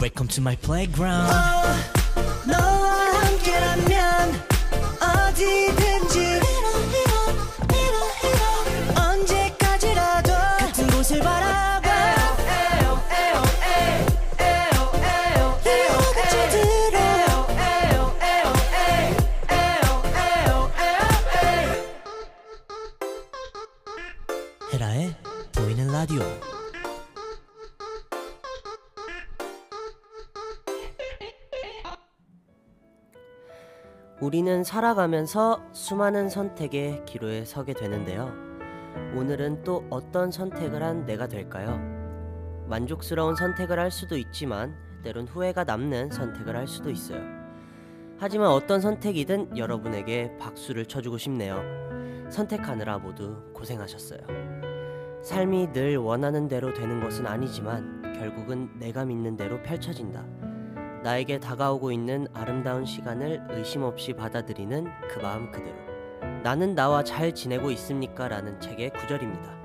Welcome to my playground 너와 함께라면 어디 우리는 살아가면서 수많은 선택의 기로에 서게 되는데요. 오늘은 또 어떤 선택을 한 내가 될까요? 만족스러운 선택을 할 수도 있지만 때론 후회가 남는 선택을 할 수도 있어요. 하지만 어떤 선택이든 여러분에게 박수를 쳐주고 싶네요. 선택하느라 모두 고생하셨어요. 삶이 늘 원하는 대로 되는 것은 아니지만 결국은 내가 믿는 대로 펼쳐진다. 나에게 다가오고 있는 아름다운 시간을 의심 없이 받아들이는 그 마음 그대로. 나는 나와 잘 지내고 있습니까? 라는 책의 구절입니다.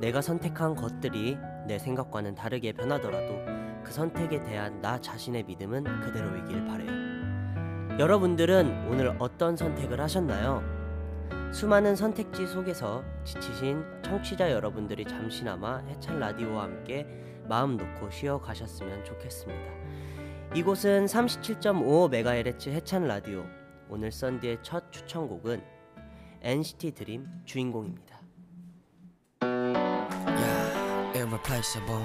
내가 선택한 것들이 내 생각과는 다르게 변하더라도 그 선택에 대한 나 자신의 믿음은 그대로이길 바래요. 여러분들은 오늘 어떤 선택을 하셨나요? 수많은 선택지 속에서 지치신 청취자 여러분들이 잠시나마 해찬 라디오와 함께 마음 놓고 쉬어 가셨으면 좋겠습니다. 이곳은 37.5MHz 해찬 라디오. 오늘 썬디의 첫 추천곡은 NCT 드림 주인공입니다. Yeah, irreplaceable.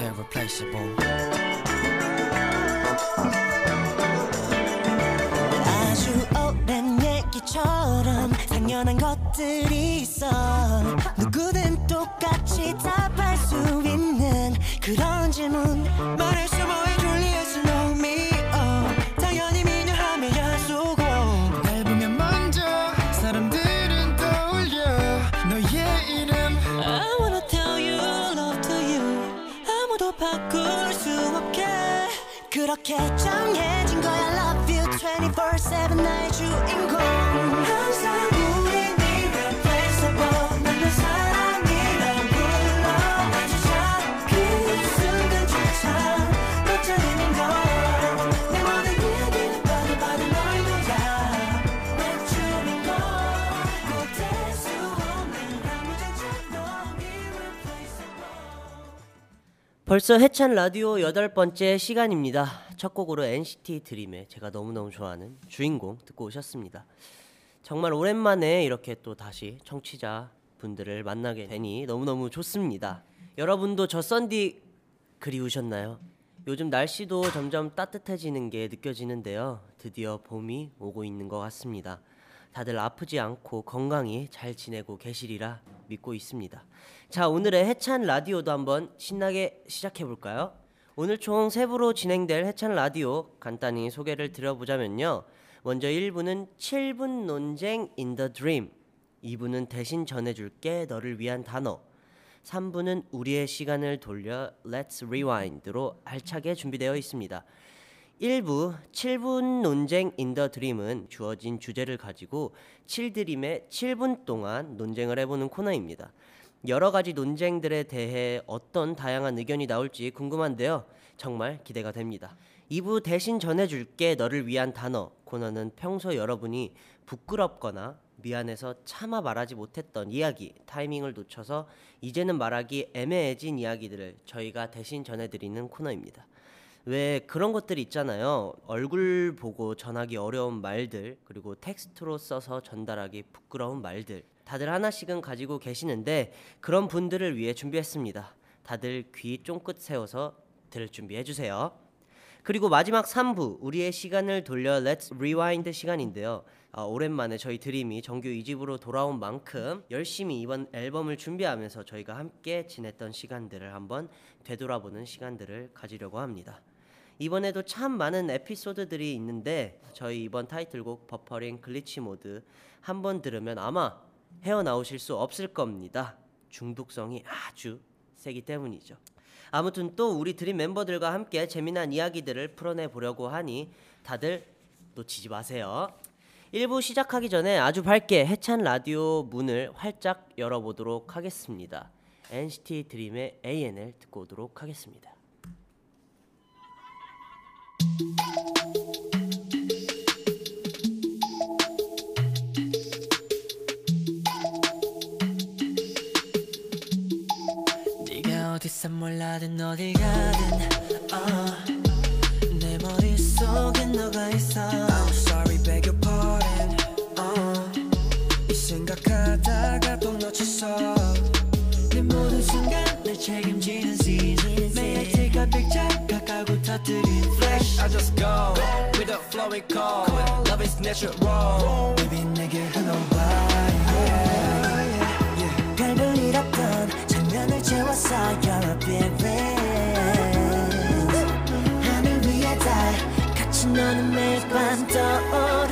Irreplaceable. 아주 오랜 얘기처럼 당연한 것 들이 있어. 누구든 똑같이 답할 수 있는 그런 질문. 말할 수 뭐해 줄리엣을 know me oh. 당연히 미녀하면 약속고 날 보면 먼저 사람들은 떠올려. 너의 이름. I wanna tell you love to you. 아무도 바꿀 수 없게. 그렇게 정해진 거야. Love you 24-7 나의 주인공 벌써 해찬 라디오 여덟 번째 시간입니다. 첫 곡으로 NCT 드림의 제가 너무너무 좋아하는 주인공 듣고 오셨습니다. 정말 오랜만에 이렇게 또 다시 청취자 분들을 만나게 되니 너무너무 좋습니다. 여러분도 저 썬디 그리우셨나요? 요즘 날씨도 점점 따뜻해지는 게 느껴지는데요. 드디어 봄이 오고 있는 것 같습니다. 다들 아프지 않고 건강히 잘 지내고 계시리라 믿고 있습니다. 자, 오늘의 해찬 라디오도 한번 신나게 시작해 볼까요? 오늘 총 세 부로 진행될 해찬 라디오 간단히 소개를 드려보자면요. 먼저 1부는 7분 논쟁 in the dream 2부는 대신 전해줄게 너를 위한 단어 3부는 우리의 시간을 돌려 Let's Rewind로 알차게 준비되어 있습니다. 1부 7분 논쟁 in the dream은 주어진 주제를 가지고 7드림의 7분 동안 논쟁을 해보는 코너입니다. 여러 가지 논쟁들에 대해 어떤 다양한 의견이 나올지 궁금한데요. 정말 기대가 됩니다. 2부 대신 전해줄게 너를 위한 단어 코너는 평소 여러분이 부끄럽거나 미안해서 차마 말하지 못했던 이야기 타이밍을 놓쳐서 이제는 말하기 애매해진 이야기들을 저희가 대신 전해드리는 코너입니다. 왜 그런 것들 있잖아요. 얼굴 보고 전하기 어려운 말들, 그리고 텍스트로 써서 전달하기 부끄러운 말들. 다들 하나씩은 가지고 계시는데 그런 분들을 위해 준비했습니다. 다들 귀 쫑긋 세워서 들을 준비해 주세요. 그리고 마지막 3부 우리의 시간을 돌려 Let's Rewind 시간인데요. 아, 오랜만에 저희 드림이 정규 2집으로 돌아온 만큼 열심히 이번 앨범을 준비하면서 저희가 함께 지냈던 시간들을 한번 되돌아보는 시간들을 가지려고 합니다. 이번에도 참 많은 에피소드들이 있는데 저희 이번 타이틀곡 버퍼링 Glitch Mode 한 번 들으면 아마 헤어나오실 수 없을 겁니다. 중독성이 아주 세기 때문이죠. 아무튼 또 우리 드림 멤버들과 함께 재미난 이야기들을 풀어내 보려고 하니 다들 놓치지 마세요. 1부 시작하기 전에 아주 밝게 해찬 라디오 문을 활짝 열어보도록 하겠습니다. NCT 드림의 AN을 듣고 오도록 하겠습니다. 네가 어디서 몰라든 어디 가든 uh, 내 머릿속에 너가 있어. I'm sorry beg your pardon uh, 이 생각 flash I just go with the flowing call Love is natural Baby 내게 흘러와 yeah. yeah. 별을 잃었던 장면을 채웠어 You're a big ring 하늘 위에 달 같이 너는 매일 밤 떠오르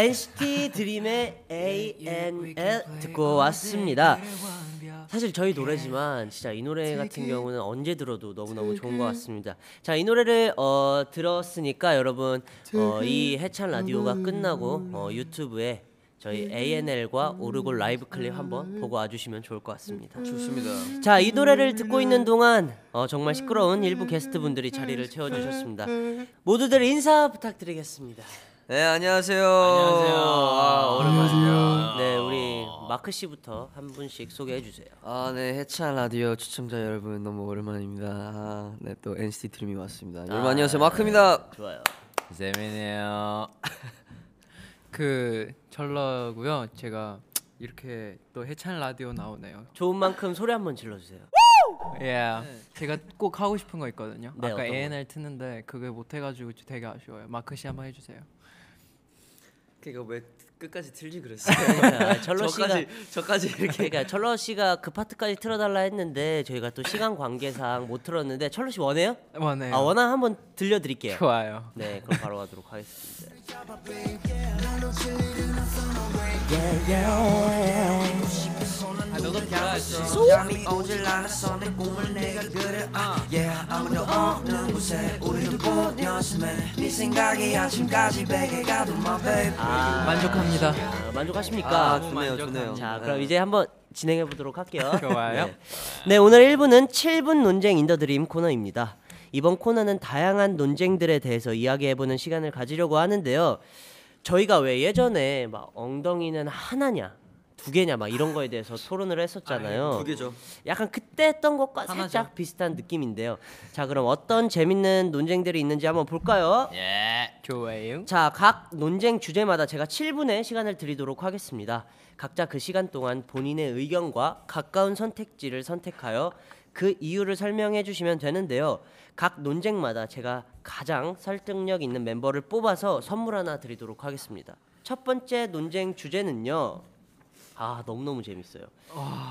NCT 드림의 ANL 듣고 왔습니다. 사실 저희 노래지만 진짜 이 노래 같은 경우는 언제 들어도 너무너무 좋은 것 같습니다. 자, 이 노래를 어, 들었으니까 여러분 어, 이 해찬 라디오가 끝나고 어, 유튜브에 저희 ANL과 오르골 라이브 클립 한번 보고 와주시면 좋을 것 같습니다. 좋습니다. 자, 이 노래를 듣고 있는 동안 어, 정말 시끄러운 일부 게스트분들이 자리를 채워주셨습니다. 모두들 인사 부탁드리겠습니다. 네 안녕하세요. 아, 오랜만이에요. 네, 우리 마크 씨부터 한 분씩 소개해 주세요. 아, 네 해찬 라디오 시청자 여러분 너무 오랜만입니다. 아, 네또 NCT 드림이 왔습니다. 여러분 아, 안녕하세요 마크입니다. 좋아요. 재민이에요. 그 철러고요. 제가 이렇게 또 해찬 라디오 나오네요. 좋은 만큼 소리 한번 질러 주세요. 예. 제가 꼭 하고 싶은 거 있거든요. 네, 아까 어떤 거? ANR 트는데 그게 못 해가지고 되게 아쉬워요. 마크 씨 한번 해주세요. 그니까 왜 끝까지 틀지 그랬어요? 아, 철러 씨가 저까지 저까지 이렇게 그러니까 철러 씨가 그 파트까지 틀어달라 했는데 저희가 또 시간 관계상 못 틀었는데 철러 씨 원해요? 원해요. 아 원하 한번 들려드릴게요. 좋아요. 네, 그럼 바로 가도록 하겠습니다. 아, 너도 잘했어. 잠이 오질 않았어 내 꿈을 내가 그려 Yeah 아무도 없는 곳에 우리를 보냈으면 네 생각이 아침까지 베개 가 도 my baby 아, 만족합니다. 아, 만족하십니까? 아 좋네요 좋네요. 자, 그럼 이제 한번 진행해 보도록 할게요. 좋아요. 네. 네, 오늘 1부는 7분 논쟁 in the dream 코너입니다. 이번 코너는 다양한 논쟁들에 대해서 이야기해보는 시간을 가지려고 하는데요. 저희가 왜 예전에 막 엉덩이는 하나냐, 두 개냐 막 이런 거에 대해서 토론을 했었잖아요. 두 개죠. 약간 그때 했던 것과 살짝 비슷한 느낌인데요. 자, 그럼 어떤 재밌는 논쟁들이 있는지 한번 볼까요? 좋아요. 자, 각 논쟁 주제마다 제가 7분의 시간을 드리도록 하겠습니다. 각자 그 시간 동안 본인의 의견과 가까운 선택지를 선택하여 그 이유를 설명해 주시면 되는데요. 각 논쟁마다 제가 가장 설득력 있는 멤버를 뽑아서 선물 하나 드리도록 하겠습니다. 첫 번째 논쟁 주제는요. 아, 너무너무 재밌어요.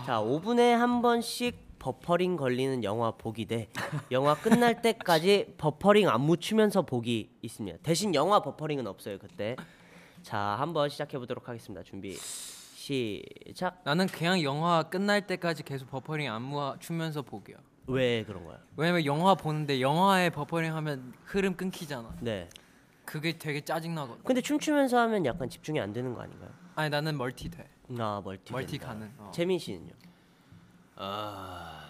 자, 5분에 한 번씩 버퍼링 걸리는 영화 보기 대 영화 끝날 때까지 버퍼링 안무 추면서 보기 있습니다. 대신 영화 버퍼링은 없어요, 그때. 자, 한번 시작해 보도록 하겠습니다. 준비. 시작. 나는 그냥 영화 끝날 때까지 계속 버퍼링 안무 추면서 볼게요. 왜 그런 거야? 왜냐면 영화 보는데 영화에 버퍼링 하면 흐름 끊기잖아. 네. 그게 되게 짜증 나거든. 근데 춤추면서 하면 약간 집중이 안 되는 거 아닌가요? 아니 나는 멀티 돼. 아, 멀티. 멀티 된다. 가능. 어. 재민 씨는요? 아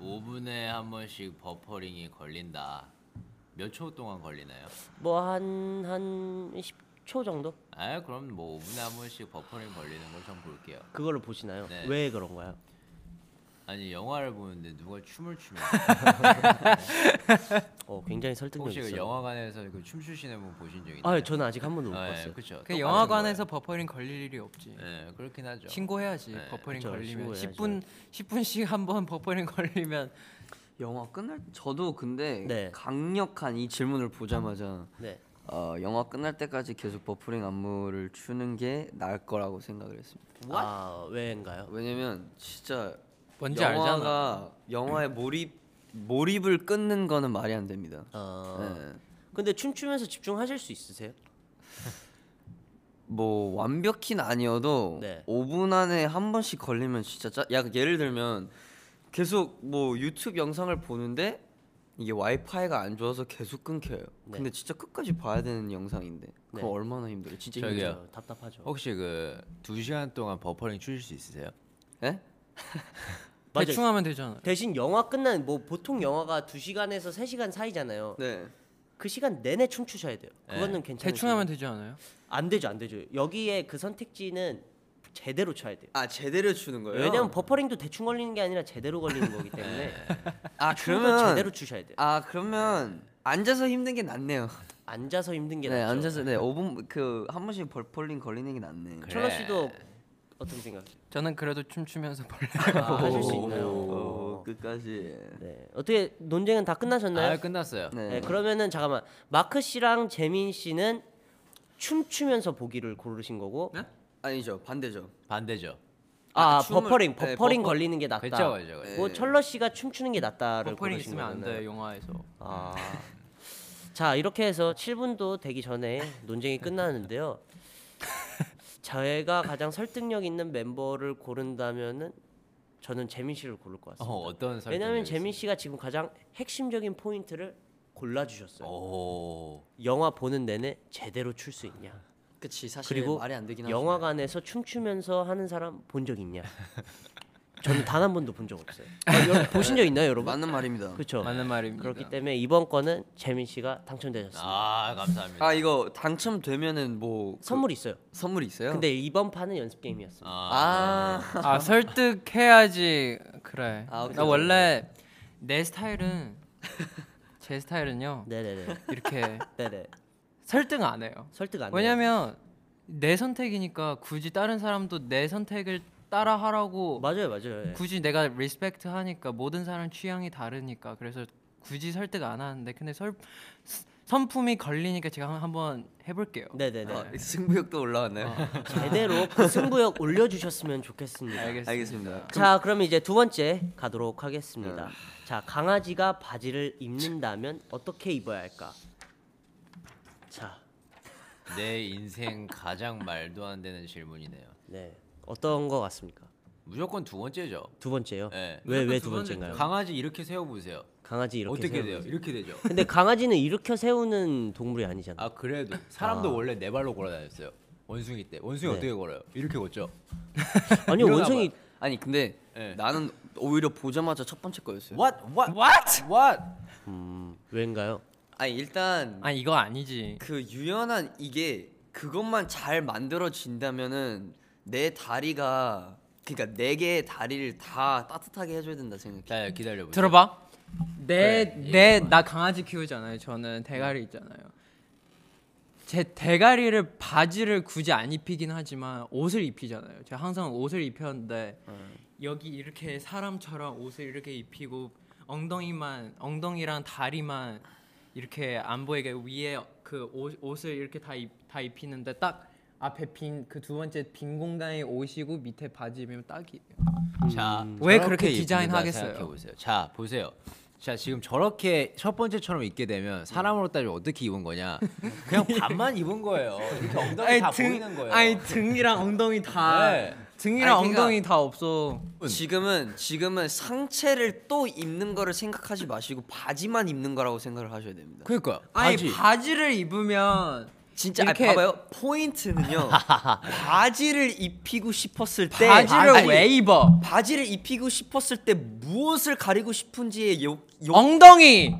5분에 한 번씩 버퍼링이 걸린다. 몇 초 동안 걸리나요? 뭐 한 한 10 초 정도? 아 그럼 뭐 5분에 한 번씩 버퍼링 걸리는 걸 좀 볼게요. 그걸로 보시나요? 네. 왜 그런가요? 아니 영화를 보는데 누가 춤을 추면 어, 굉장히 설득력 혹시 그 있어요. 영화관에서 그 춤추시는 분 보신 적 있나요? 아, 저는 아직 한 번도 못 아, 봤어요. 예, 그렇죠. 그 영화관에서 버퍼링 걸릴 일이 없지. 네 그렇긴 하죠. 신고해야지 네, 버퍼링 그쵸, 걸리면 신고해야죠. 10분 10분씩 한 번 버퍼링 걸리면 영화 끝날 저도 근데 네. 강력한 이 질문을 보자마자 네. 어, 영화 끝날 때까지 계속 버퍼링 안무를 추는 게 나을 거라고 생각을 했습니다. 아, 왜인가요? 왜냐면 진짜 뭔지 영화가 알잖아. 영화에 몰입 몰입을 끊는 거는 말이 안 됩니다. 어. 네. 근데 춤추면서 집중하실 수 있으세요? 뭐 완벽히는 아니어도 네. 5분 안에 한 번씩 걸리면 진짜 짜, 야 예를 들면 계속 뭐 유튜브 영상을 보는데 이게 와이파이가 안 좋아서 계속 끊겨요. 네. 근데 진짜 끝까지 봐야 되는 영상인데 그거 네. 얼마나 힘들어요. 진짜 저기요. 힘들어요. 어, 답답하죠. 혹시 그두 시간 동안 버퍼링 추실 수 있으세요? 예? 맞아요. 대충 하면 되잖아요. 대신 영화 끝난 뭐 보통 영화가 2시간에서 3시간 사이잖아요. 네. 그 시간 내내 춤추셔야 돼요. 그거는 괜찮아요. 대충 하면 되지 않아요? 안 되죠, 안 되죠. 여기에 그 선택지는 제대로 쳐야 돼요. 아 제대로 추는 거예요? 왜냐면 버퍼링도 대충 걸리는 게 아니라 제대로 걸리는 거기 때문에 아 춤도 그러면 제대로 추셔야 돼요. 아 그러면 앉아서 힘든 게 낫네요. 앉아서 힘든 게 네 낫죠. 앉아서 네 5분 그 한 번씩 벌폴링 걸리는 게 낫네. 철러 씨도 어떻게 생각하세요? 저는 그래도 춤추면서 볼래. 아, 하실 수 있나요? 오, 어. 끝까지. 네. 어떻게 논쟁은 다 끝나셨나요? 아 끝났어요. 네. 네. 그러면은 잠깐만 마크 씨랑 재민 씨는 춤추면서 보기를 고르신 거고 네? 아니죠 반대죠. 반대죠. 아, 아, 춤을- 버퍼링 네, 버퍼링 버퍼- 걸리는 게 낫다. 그렇죠, 그렇죠. 네. 뭐 천러 씨가 춤추는 게 낫다를 버퍼링 고르신 있으면 안 거잖아요. 돼 영화에서. 아. 자 이렇게 해서 7분도 되기 전에 논쟁이 끝나는데요. 저희가 가장 설득력 있는 멤버를 고른다면은 저는 재민 씨를 고를 것 어, 같습니다. 어떤 설득이 왜냐하면 재민? 씨가 지금 가장 핵심적인 포인트를 골라 주셨어요. 오. 영화 보는 내내 제대로 출 수 있냐? 그치 사실 그리고 말이 안 되긴. 영화관에서 춤추면서 하는 사람 본 적 있냐? 저는 단 한 번도 본 적 없어요. 아, 여러분 보신 적 있나요, 여러분? 맞는 말입니다. 그렇죠. 맞는 말입니다. 그렇기 때문에 이번 거는 재민 씨가 당첨되셨습니다. 아 감사합니다. 아 이거 당첨되면은 뭐그 선물이 있어요. 선물이 있어요? 근데 이번 판은 연습 게임이었습니다. 아, 아, 아 설득해야지 그래. 아, 오케이, 나. 원래 내 스타일은 제 스타일은요 네네네. 이렇게 네네. 설득 안 해요. 설득 안. 왜냐면 내 선택이니까 굳이 다른 사람도 내 선택을 따라 하라고 맞아요, 맞아요. 예. 굳이 내가 respect 하니까 모든 사람 취향이 다르니까 그래서 굳이 설득 안 하는데 근데 설 상품이 걸리니까 제가 한- 한번 해볼게요. 네네네. 어, 승부욕도 올라왔나요? 제대로 그 승부욕 올려주셨으면 좋겠습니다. 알겠습니다. 알겠습니다. 자, 그러면 이제 두 번째 가도록 하겠습니다. 자, 강아지가 바지를 입는다면 어떻게 입어야 할까? 자, 내 인생 가장 말도 안 되는 질문이네요. 네, 어떤 거 같습니까? 무조건 두 번째죠. 두 번째요. 네. 왜왜두두 번째인가요? 강아지 이렇게 세워 보세요. 강아지 이렇게 어떻게 세우는 돼요? 거지. 이렇게 되죠. 근데 강아지는 일으켜 세우는 동물이 아니잖아. 아 그래도 사람도 아. 원래 네 발로 걸어 다녔어요. 원숭이 때. 원숭이 네. 어떻게 걸어요? 이렇게 걷죠. 아니요, 일어나 원숭이 아니 근데 네. 나는 오히려 보자마자 첫 번째 거였어요. What? What? What? What? 음, 왜인가요? 아니 일단 아 이거 아니지. 그 유연한 이게 그것만 잘 만들어진다면은 내 다리가 그러니까 네 개의 다리를 다 따뜻하게 해줘야 된다 생각해. 자 기다려 보세요. 들어봐. 내 그래, 내나 강아지 키우잖아요. 저는 대가리 있잖아요. 제 대가리를 바지를 굳이 안 입히긴 하지만 옷을 입히잖아요. 제가 항상 옷을 입혔는데 여기 이렇게 사람처럼 옷을 이렇게 입히고 엉덩이만 엉덩이랑 다리만 이렇게 안 보이게 위에 그 옷, 옷을 이렇게 다, 입, 다 입히는데 딱 앞에 빈 그 두 번째 빈 공간에 옷이고 밑에 바지 입으면 딱이에요. 자, 왜 저렇게 그렇게 디자인하겠어요? 생각해 보세요. 자, 보세요. 자, 지금 저렇게 첫 번째처럼 입게 되면 사람으로 따지면 어떻게 입은 거냐? 그냥 반만 입은 거예요. 이렇게 엉덩이 다 보이는 거예요. 아니 등이랑 엉덩이 다 네. 등이랑 아니, 그러니까- 엉덩이 다 없어. 지금은 지금은 상체를 또 입는 거를 생각하지 마시고 바지만 입는 거라고 생각을 하셔야 됩니다. 그러니까요. 아니 바지. 바지를 입으면 진짜 이렇게- 봐봐요. 포인트는요. 바지를 입히고 싶었을 때 바지를 아니, 왜 입어? 바지를 입히고 싶었을 때 무엇을 가리고 싶은지의 요, 요... 엉덩이.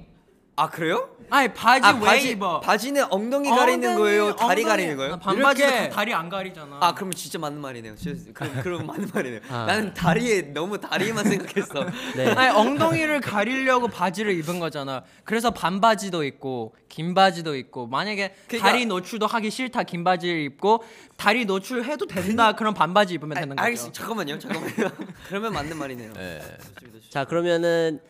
아 그래요? 아니 바지 아 왜 바지 입어? 바지는 엉덩이 가리는 거예요? 다리 엉덩이- 가리는 거예요? 다 다리 안 가리잖아. 아 그러면 진짜 맞는 말이네요. 진짜 그럼 그럼 맞는 말이네요. 아. 나는 다리에 너무 다리만 생각했어. 네. 아니 엉덩이를 가리려고 바지를 입은 거잖아. 그래서 반바지도 있고 긴 바지도 있고 만약에 그러니까- 다리 노출도 하기 싫다 긴 바지를 입고 다리 노출해도 된다 그런 반바지 입으면 되는 아, 거죠. 알겠습니다. 잠깐만요. 잠깐만요. 그러면 맞는 말이네요. 네. 자, 그러면은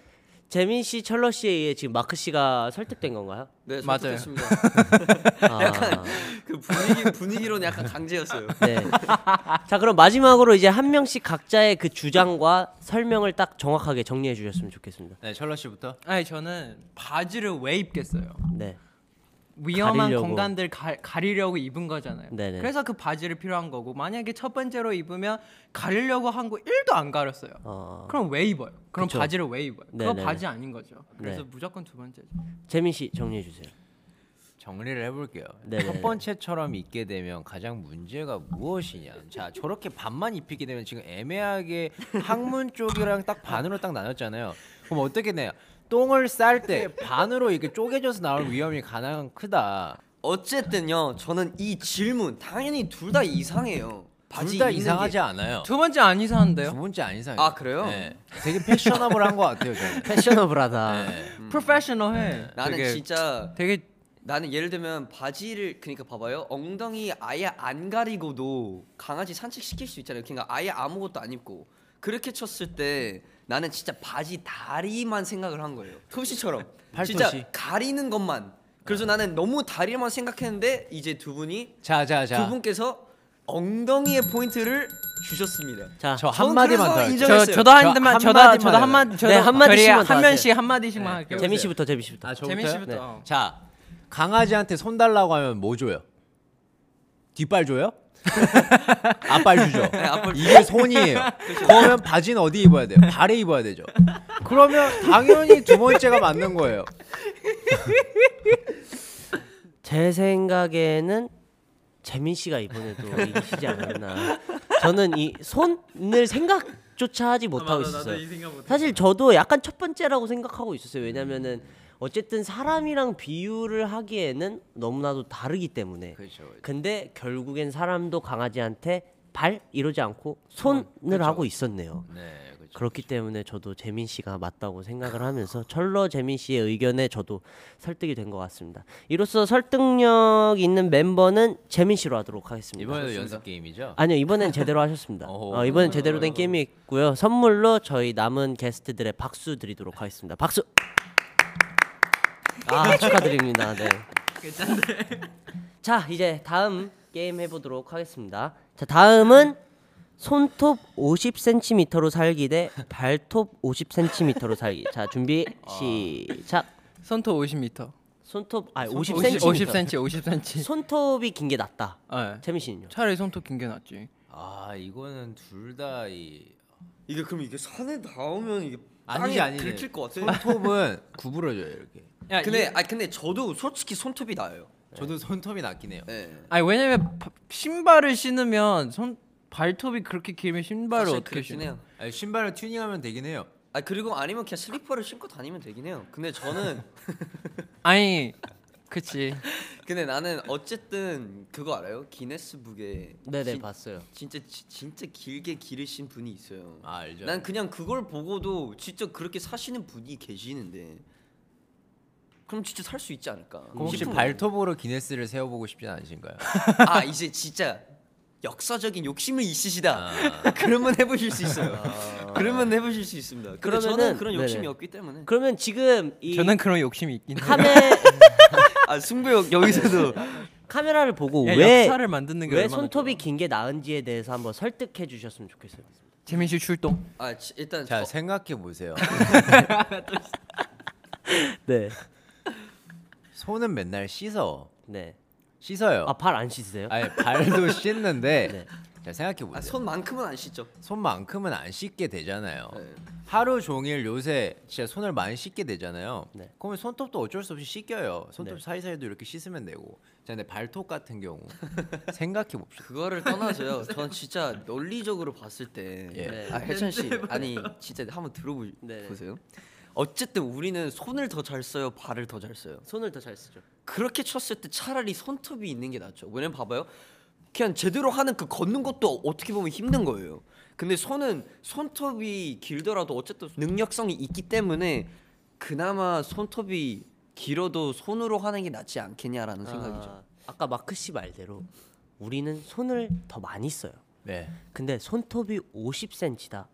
재민 씨, 철러 씨에 의해 지금 마크 씨가 설득된 건가요? 네, 맞아요. 아, 그 분위기 분위기로는 약간 강제였어요. 네. 자, 그럼 마지막으로 이제 한 명씩 각자의 그 주장과 설명을 딱 정확하게 정리해 주셨으면 좋겠습니다. 네, 철러 씨부터. 아니 저는 바지를 왜 입겠어요? 네. 위험한 가리려고. 공간들 가, 가리려고 입은 거잖아요. 네네. 그래서 그 바지를 필요한 거고 만약에 첫 번째로 입으면 가리려고 한 거 1도 안 가렸어요. 어, 그럼 왜 입어요? 그럼 그쵸. 바지를 왜 입어요? 그거 네네네. 바지 아닌 거죠. 그래서 네. 무조건 두 번째죠. 재민 씨 정리해 주세요. 정리를 해볼게요. 네네. 첫 번째처럼 입게 되면 가장 문제가 무엇이냐. 자 저렇게 반만 입히게 되면 지금 애매하게 항문 쪽이랑 딱 반으로 딱 나눴잖아요. 그럼 어떻게 돼요? 똥을 쌀 때 반으로 이렇게 쪼개져서 나올 위험이 가장 크다. 어쨌든요, 저는 이 질문 당연히 둘 다 이상해요. 바지 둘 다 입는 이상하지 게- 않아요. 두 번째 안 이상한데요? 두 번째 안 이상해요. 아, 그래요? 네. 되게 패셔너블한 것 같아요 저는. 패셔너블하다. 네. 프로페셔널해. 나는 되게, 진짜 되게 나는 예를 들면 바지를 그러니까 봐봐요 엉덩이 아예 안 가리고도 강아지 산책 시킬 수 있잖아요. 그러니까 아예 아무것도 안 입고 그렇게 쳤을 때 나는 진짜 바지 다리만 생각을 한 거예요. 토시처럼 진짜 팔토시. 가리는 것만. 그래서 나는 너무 다리만 생각했는데 이제 두 분이 자자자. 두 분께서 엉덩이의 포인트를 주셨습니다. 자, 저 저는 한마디만 그래서 더 할게요. 인정했어요. 저 저도 한저 대만 저도 한마디만 저도 해요. 한마디 저도 네, 한 마디씩만 저리 더한 하세요. 명씩 한 마디씩만 할게요. 재민 씨부터 재민 씨부터. 아, 재민 저부터요? 씨부터. 네. 자 강아지한테 손 달라고 하면 뭐 줘요? 뒷발 줘요? 앞발 주죠. 이게 손이에요. 그러면 바지는 어디 입어야 돼요? 발에 입어야 되죠. 그러면 당연히 두 번째가 맞는 거예요. 제 생각에는 재민 씨가 이번에도 이기시지 않았나. 저는 이 손을 생각조차 하지 못하고 있었어요. 사실 저도 약간 첫 번째라고 생각하고 있었어요. 왜냐면은 어쨌든 사람이랑 비유를 하기에는 너무나도 다르기 때문에. 그렇죠. 근데 결국엔 사람도 강아지한테 발 이러지 않고 손을 하고 있었네요. 네, 그렇죠. 그렇기 때문에 저도 재민 씨가 맞다고 생각을 하면서 철러 재민 씨의 의견에 저도 설득이 된 것 같습니다. 이로써 설득력 있는 멤버는 재민 씨로 하도록 하겠습니다. 이번에도 연습 게임이죠. 아니요 이번엔 제대로 하셨습니다. 오. 어, 이번엔 제대로 된 게임이 있고요. 선물로 저희 남은 게스트들의 박수 드리도록 하겠습니다. 박수. 아 축하드립니다. 네. 자 이제 다음 게임 해보도록 하겠습니다. 자 다음은 손톱 50cm로 살기 대 발톱 50cm로 살기. 자 준비 시작. 손톱 50m. 손톱 아50 50cm. 50cm, 50cm. 손톱이 긴 게 낫다. 네. 재민 씨는요? 차라리 손톱 긴 게 낫지. 아 이거는 둘 다 이 이게 그럼 이게 산에 닿으면 이게 아니지 땅에 아니지. 긁힐 것 같아. 손톱은 구부러져요 이렇게. 야, 근데 아 근데 저도 솔직히 손톱이 나요. 저도 손톱이 낫긴 해요. 네. 아니 왜냐면 바- 신발을 신으면 손 발톱이 그렇게 길면 신발을 사실 어떻게 그렇긴 신어? 해요. 아니, 신발을 튜닝하면 되긴 해요. 아 그리고 아니면 그냥 슬리퍼를 신고 다니면 되긴 해요. 근데 저는 아니 그치. 근데 나는 어쨌든 그거 알아요? 기네스북에 네네 진- 봤어요. 진짜 지- 진짜 길게 기르신 분이 있어요. 아 알죠. 난 그냥 그걸 보고도 진짜 그렇게 사시는 분이 계시는데 그럼 진짜 살 수 있지 않을까? 혹시 싶은 발톱으로 기네스를 세워보고 싶진 않으신가요? 거예요. 아 이제 진짜 역사적인 욕심이 있으시다. 그러면 해보실 수 있어요. 그러면 해보실 수 있습니다. 근데 그러면은- 저는 그런 욕심이 네네. 없기 때문에 그러면 지금 이 저는 그런 욕심이 있긴 해요. 카메 아 승부욕 여기서도 카메라를 보고 야, 왜 역사를 만드는 게 왜 얼마나 손톱이. 긴 게 나은지에 대해서 한번 설득해 주셨으면 좋겠어요. 재민 씨 출동. 아 지- 일단 자 저- 생각해 보세요. 네. 손은 맨날 씻어. 네. 씻어요. 아 발 안 씻으세요? 아니 발도 씻는데 네. 자 생각해 보세요. 아, 손만큼은 안 씻죠. 손만큼은 안 씻게 되잖아요. 네. 하루 종일 요새 진짜 손을 많이 씻게 되잖아요. 네. 그러면 손톱도 어쩔 수 없이 씻겨요. 손톱 네. 사이사이도 이렇게 씻으면 되고. 자, 근데 발톱 같은 경우 생각해 봅시다. 그거를 떠나서요. 전 진짜 논리적으로 봤을 때, 예. 네. 아 혜천 씨, 아니 진짜 한번 들어보세요. 네. 어쨌든 우리는 손을 더 잘 써요, 발을 더 잘 써요. 손을 더 잘 쓰죠. 그렇게 쳤을 때 차라리 손톱이 있는 게 낫죠. 왜냐면 봐봐요. 그냥 제대로 하는 그 걷는 것도 어떻게 보면 힘든 거예요. 근데 손은 손톱이 길더라도 어쨌든 능력성이 있기 때문에 그나마 손톱이 길어도 손으로 하는 게 낫지 않겠냐라는 생각이죠. 아, 아까 마크 씨 말대로 우리는 손을 더 많이 써요. 네. 근데 손톱이 50cm다.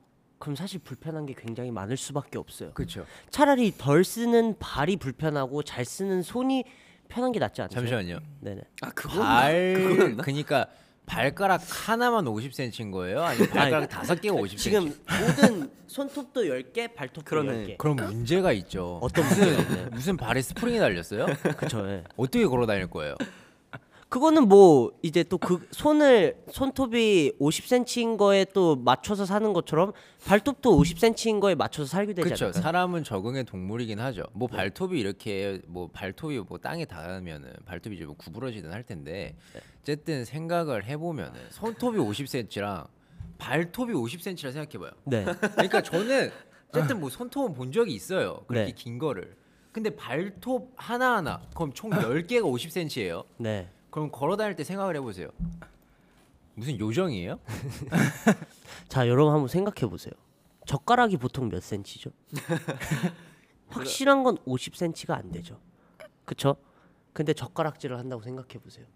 그럼 사실 불편한 게 굉장히 많을 수밖에 없어요. 그렇죠. 차라리 덜 쓰는 발이 불편하고 잘 쓰는 손이 편한 게 낫지 않나요? 잠시만요. 네네. 아 그건 발 그거였나? 그러니까 발가락 하나만 50cm인 거예요? 아니면 발가락 다섯 개가 50cm? 지금 모든 손톱도 10개, 발톱도 그러네. 10개. 그럼 문제가 있죠. 어떤? 무슨 무슨 발에 스프링이 달렸어요? 그쵸. 예. 어떻게 걸어 다닐 거예요? 그거는 뭐 이제 또 그 손을 손톱이 50cm인 거에 또 맞춰서 사는 것처럼 발톱도 50cm인 거에 맞춰서 살게 되지 그렇죠. 사람은 적응의 동물이긴 하죠. 뭐 발톱이 이렇게 뭐 발톱이 뭐 땅에 닿으면은 발톱이 이제 뭐 구부러지든 할 텐데 어쨌든 생각을 해보면은 손톱이 50cm랑 발톱이 50cm라 생각해봐요. 네. 그러니까 저는 어쨌든 뭐 손톱은 본 적이 있어요. 그렇게 네. 긴 거를. 근데 발톱 하나 하나 그럼 총 10개가 50cm예요. 네. 그럼 걸어 다닐 때 생각을 해보세요. 무슨 요정이에요? 자, 여러분 한번 생각해 보세요. 젓가락이 보통 몇 센치죠? 확실한 건 50cm가 안 되죠. 그쵸? 근데 젓가락질을 한다고 생각해 보세요.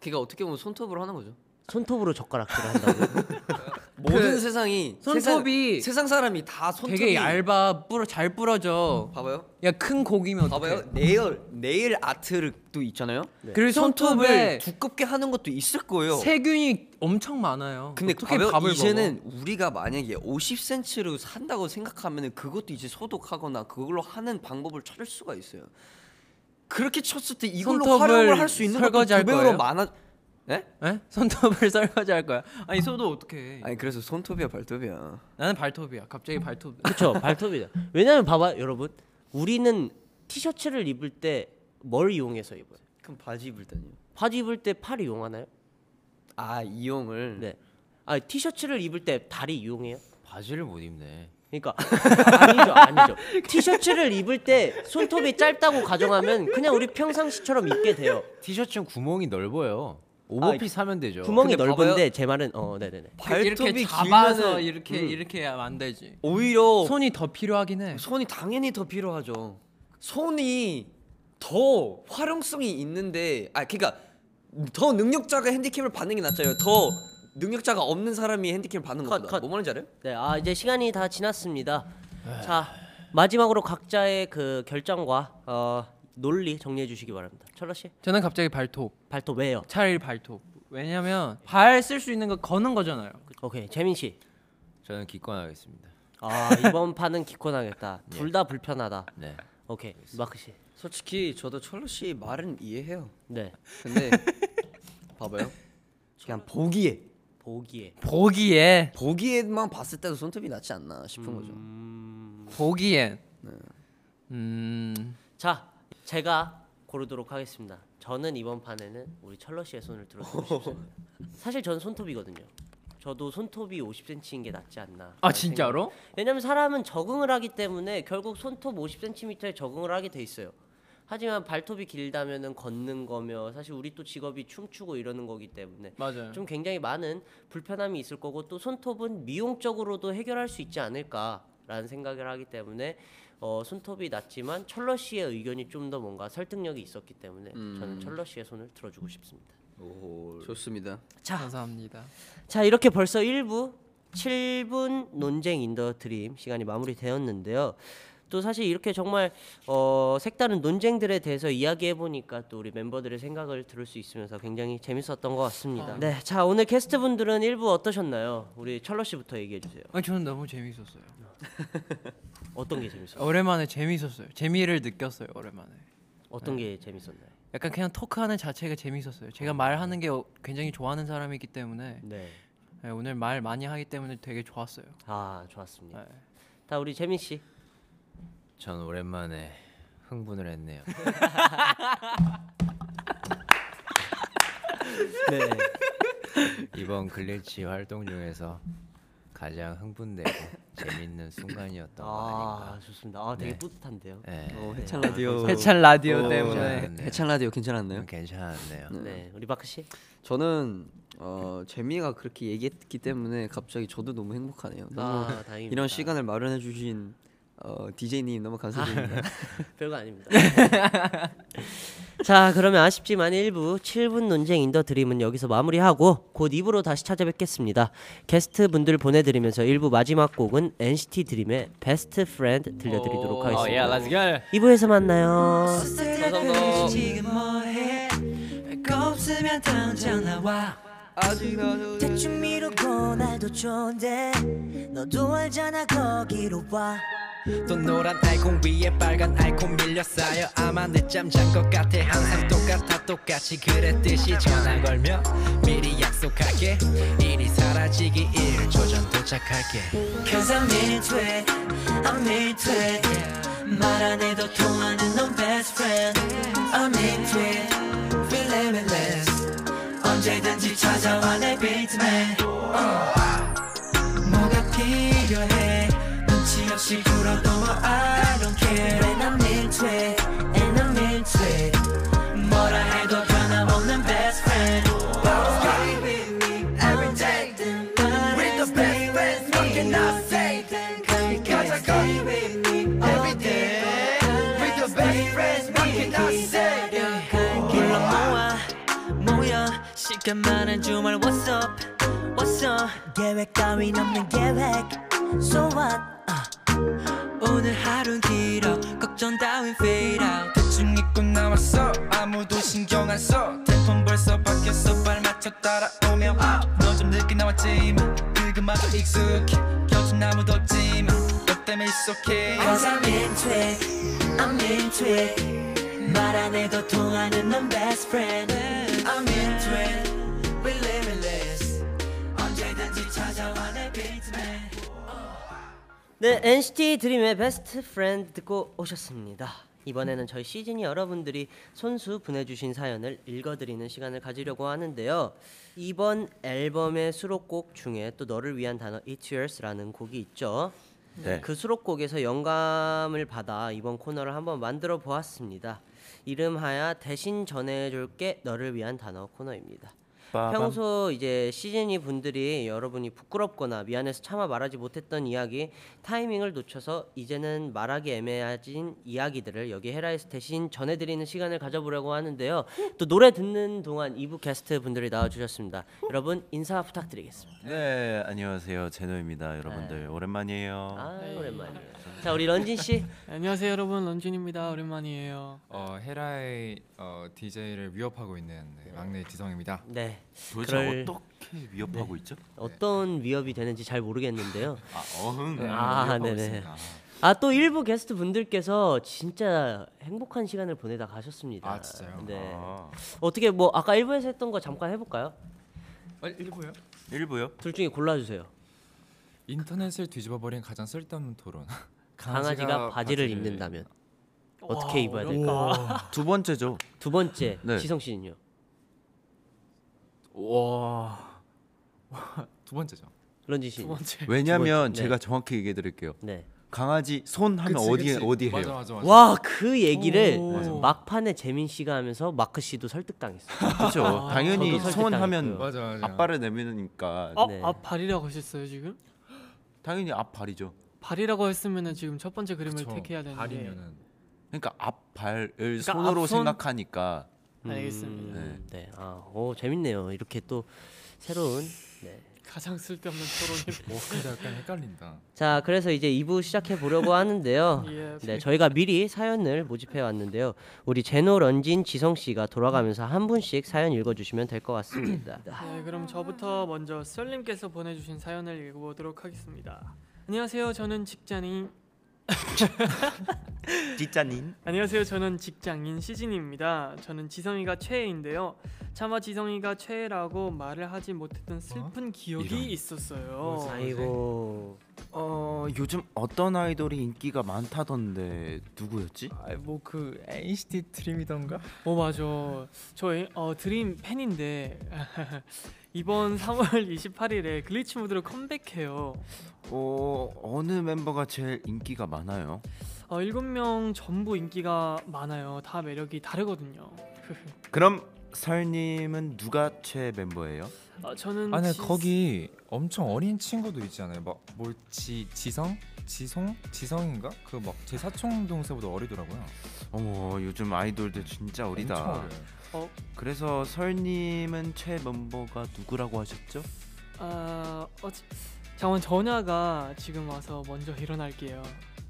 그러니까 어떻게 보면 손톱으로 하는 거죠. 손톱으로 젓가락질을 한다고? 모든 세상이 손톱이 세상, 세상 사람이 다 손톱이 되게 얇아 뿌러 잘 부러져. 봐봐요. 야 큰 고기면 어떡해? 봐봐요. 네일 네일 아트도 있잖아요. 그리고 손톱을 두껍게 하는 것도 있을 거예요. 세균이 엄청 많아요. 근데 어떻게 봐봐요. 밥을 이제는 우리가 만약에 50cm로 산다고 생각하면은 그것도 이제 소독하거나 그걸로 하는 방법을 찾을 수가 있어요. 그렇게 쳤을 때 이걸로 활용을 할 수 있는 것도 두 배로? 많아. 네? 먹어? 에? 손톱을 설거지할 거야. 아니 소도 어떻게? 아니 그래서 손톱이야 발톱이야. 나는 발톱이야. 갑자기 발톱. 그쵸? 발톱이다. 왜냐면 봐봐, 여러분. 우리는 티셔츠를 입을 때 뭘 이용해서 입어요? 그럼 바지 입을 때요. 바지 입을 때 팔 이용하나요? 아 이용을. 네. 아, 티셔츠를 입을 때 다리 이용해요? 바지를 못 입네. 그러니까 아니죠, 아니죠. 티셔츠를 입을 때 손톱이 짧다고 가정하면 그냥 우리 평상시처럼 입게 돼요. 티셔츠는 구멍이 넓어요. 오버핏 하면 되죠. 구멍이 근데 넓은데 제 말은 어, 네네네. 발톱이 이렇게 잡아서 길면은 이렇게 음. 이렇게 안 되지. 오히려 손이 더 필요하긴 해. 손이 당연히 더 필요하죠. 손이 더 활용성이 있는데 아 그러니까 더 능력자가 핸디캡을 받는 게 낫잖아요. 더 능력자가 없는 사람이 핸디캡을 받는 컷, 것보다 컷. 뭐 말인지 알아요? 네, 아 이제 시간이 다 지났습니다. 자 마지막으로 각자의 그 결정과 어, 논리 정리해 주시기 바랍니다. 철러 씨, 저는 갑자기 발톱. 발톱 왜요? 차라리 발톱. 왜냐면 발 쓸 수 있는 거 거는 거잖아요. 오케이, 재민 씨. 저는 기권하겠습니다. 아 이번 판은 기권하겠다. 둘 다 불편하다. 네. 오케이, 마크 씨. 솔직히 저도 철로 씨 말은 이해해요. 네, 근데 봐봐요. 그냥 보기에 보기에. 보기에 보기에만 봤을 때도 손톱이 낫지 않나 싶은 거죠. 보기엔. 음. 자, 제가 고르도록 하겠습니다. 저는 이번 판에는 우리 철러 씨의 손을 들어주고 싶습니다. 사실 저는 손톱이거든요. 저도 손톱이 50cm인 게 낫지 않나. 아 진짜로? 왜냐면 사람은 적응을 하기 때문에 결국 손톱 50cm에 적응을 하게 돼 있어요. 하지만 발톱이 길다면은 걷는 거며 사실 우리 또 직업이 춤추고 이러는 거기 때문에 맞아요. 좀 굉장히 많은 불편함이 있을 거고 또 손톱은 미용적으로도 해결할 수 있지 않을까라는 생각을 하기 때문에 어, 손톱이 낫지만 천러 씨의 의견이 좀 더 뭔가 설득력이 있었기 때문에 저는 천러 씨의 손을 들어주고 싶습니다. 좋습니다. 자, 감사합니다. 자 이렇게 벌써 1부 7분 논쟁 in the DREAM 시간이 마무리되었는데요. 또 사실 이렇게 정말 어, 색다른 논쟁들에 대해서 이야기해 보니까 또 우리 멤버들의 생각을 들을 수 있으면서 굉장히 재밌었던 것 같습니다. 네, 자 오늘 게스트 분들은 1부 어떠셨나요? 우리 천러 씨부터 얘기해 주세요. 아 저는 너무 재밌었어요. 어떤 게 재밌었어요? 오랜만에 재밌었어요. 재미를 느꼈어요. 오랜만에. 어떤 게 재밌었나요? 약간 그냥 토크하는 자체가 재밌었어요. 제가 말하는 게 어- 굉장히 좋아하는 사람이기 때문에 네, 네, 오늘 말 많이 하기 때문에 되게 좋았어요. 아 좋았습니다. 네. 다 우리 재민 씨. 전 오랜만에 흥분을 했네요. 네. 이번 Glitch 활동 중에서 가장 흥분되고 재밌는 순간이었던 거아 아닌가. 좋습니다. 아 되게 네. 뿌듯한데요. 네. 어, 해찬 라디오. 해찬 라디오 어, 때문에 괜찮았네요. 해찬 라디오 괜찮았나요? 음, 괜찮았네요. 네, 우리 마크 씨. 저는 어, 재민이가 그렇게 얘기했기 때문에 갑자기 저도 너무 행복하네요. 너무 아 다행입니다. 이런 시간을 마련해 주신 어, DJ님 너무 감사드립니다. 별거 아닙니다. 자, 그러면 아쉽지만 1부 7분 논쟁 in the DREAM은 여기서 마무리하고 곧 2부로 다시 찾아뵙겠습니다. 게스트 분들 보내드리면서 1부 마지막 곡은 NCT 드림의 Best Friend 들려드리도록 하겠습니다. let's go. 2부에서 만나요. 대충 미루고 날도 좋은데 너도 알잖아 거기로 와 또 노란 아이콘 위에 빨간 아이콘 밀려 쌓여 아마 늦잠 잔 것 같아. 항상 똑같아 똑같이 그랬듯이 전화 걸며 미리 약속할게. 일이 사라지기 1초 전 도착할게. Cause I'm into it I'm into it. 말안 해도 통하는 넌 best friend. I'm into it Feel limitless 언제든지 찾아와 내 beatman 뭐가 필요해 없이 굴어도 뭐 I don't care And I'm into it And I'm into it 뭐라 해도 변함없는 best friend Stay with me every day We're the best friends what can I say 가자 stay with me every day We're the best friends what can I say 불러 모아 모여 시간만한 주말 What's up What's up 계획 따윈 없는 계획 So what uh. 오늘 하루는 길어. 걱정 따윈 fade out. 대충 입고 나왔어. 아무도 신경 안 써. tempo 벌써 바뀌었어. 발 맞춰 따라오며. 너좀 늦게 나왔지만 그것마저 익숙해. 곁은 아무도 없지만 너 때문에 it's okay. Cause I'm into it. I'm into it. 말 안 해도 통하는 넌 best friend. I'm into it 네, NCT 드림의 Best Friend 듣고 오셨습니다. 이번에는 저희 시즈니 여러분들이 손수 보내주신 사연을 읽어드리는 시간을 가지려고 하는데요. 이번 앨범의 수록곡 중에 또 너를 위한 단어 It's Yours라는 곡이 있죠. 네. 그 수록곡에서 영감을 받아 이번 코너를 한번 만들어 보았습니다. 이름하여 대신 전해줄게 너를 위한 단어 코너입니다. 빠밤. 평소 이제 시즌이 분들이 여러분이 부끄럽거나 미안해서 차마 말하지 못했던 이야기 타이밍을 놓쳐서 이제는 말하기 애매해진 이야기들을 여기 헤라에서 대신 전해드리는 시간을 가져보려고 하는데요. 또 노래 듣는 동안 2부 게스트 분들이 나와주셨습니다. 여러분 인사 부탁드리겠습니다. 네 안녕하세요 제노입니다 여러분들 오랜만이에요. 아 오랜만이에요. 자 우리 런진 씨. 안녕하세요 여러분 런쥔입니다 오랜만이에요 어, 헤라의 어, DJ를 위협하고 있는 네, 막내 지성입니다 네. 도대체 그럴- 어떻게 위협하고 있죠? 어떤 위협이 되는지 잘 모르겠는데요. 아 어흥. 아, 위협하고 네네. 있습니다. 아 또 일부 게스트 분들께서 진짜 행복한 시간을 보내다 가셨습니다. 아, 진짜요? 네. 아, 어떻게 뭐 아까 1부에서 했던 거 잠깐 해볼까요? 어, 일부요? 일부요? 둘 중에 골라주세요. 인터넷을 뒤집어버린 가장 쓸데없는 토론 강아지가 바지를 입는다면 어떻게 입어야 될까? 두 번째죠. 두 번째 네. 지성 씨는요? 와... 두 번째죠 런지 씨. 두 번째 왜냐면 네. 제가 정확히 얘기해 드릴게요. 네. 강아지 손 하면 그치, 어디 그치. 어디 해요? 맞아 맞아 맞아 와 그 얘기를 오. 막판에 재민 씨가 하면서 마크 씨도 설득당했어요. 그렇죠. 아, 당연히 손. 하면 앞발을 내미니까 어? 네. 앞 발이라고 하셨어요 지금? 당연히 앞발이죠. 발이라고 했으면은 지금 첫 번째 그림을 그쵸. 택해야 되는데 발이면은 그러니까 앞발을 그러니까 손으로 앞손? 생각하니까 알겠습니다 음, 네. 아, 오 재밌네요. 이렇게 또 새로운. 네. 가장 쓸데없는 토론이 뭐 근데 약간 헷갈린다 자, 그래서 이제 2부 시작해 보려고 하는데요. 예, 네, 저희가 미리 사연을 모집해 왔는데요. 우리 제노 런진 지성 씨가 돌아가면서 한 분씩 사연 읽어 주시면 될 것 같습니다. 네, 그럼 저부터 먼저 썰님께서 보내주신 사연을 읽어보도록 하겠습니다. 안녕하세요. 저는 직장인 진짜님. 안녕하세요. 저는 직장인 시진입니다. 저는 지성이가 최애인데요. 차마 지성이가 최애라고 말을 하지 못했던 슬픈 기억이 이런. 있었어요. 아이고. 어 요즘 어떤 아이돌이 인기가 많다던데 누구였지? 뭐그 NCT 드림이던가? 어 맞아. 저 애- 어, 드림 팬인데 이번 3월 28일에 Glitch Mode로 컴백해요. 어 어느 멤버가 제일 인기가 많아요? 어, 7명 전부 인기가 많아요. 다 매력이 다르거든요. 그럼 설님은 누가 최애 멤버예요? 어, 저는 아니 지- 거기 엄청 어린 친구도 있잖아요 막 뭘지 지성? 지성? 지성인가? 그 막 제 사촌 동생보다 어리더라고요 어머 요즘 아이돌들 진짜 어리다. 어려요 그래서 설님은 최 멤버가 누구라고 하셨죠? 아, 어, 지- 잠깐 전화가 지금 와서 먼저 일어날게요.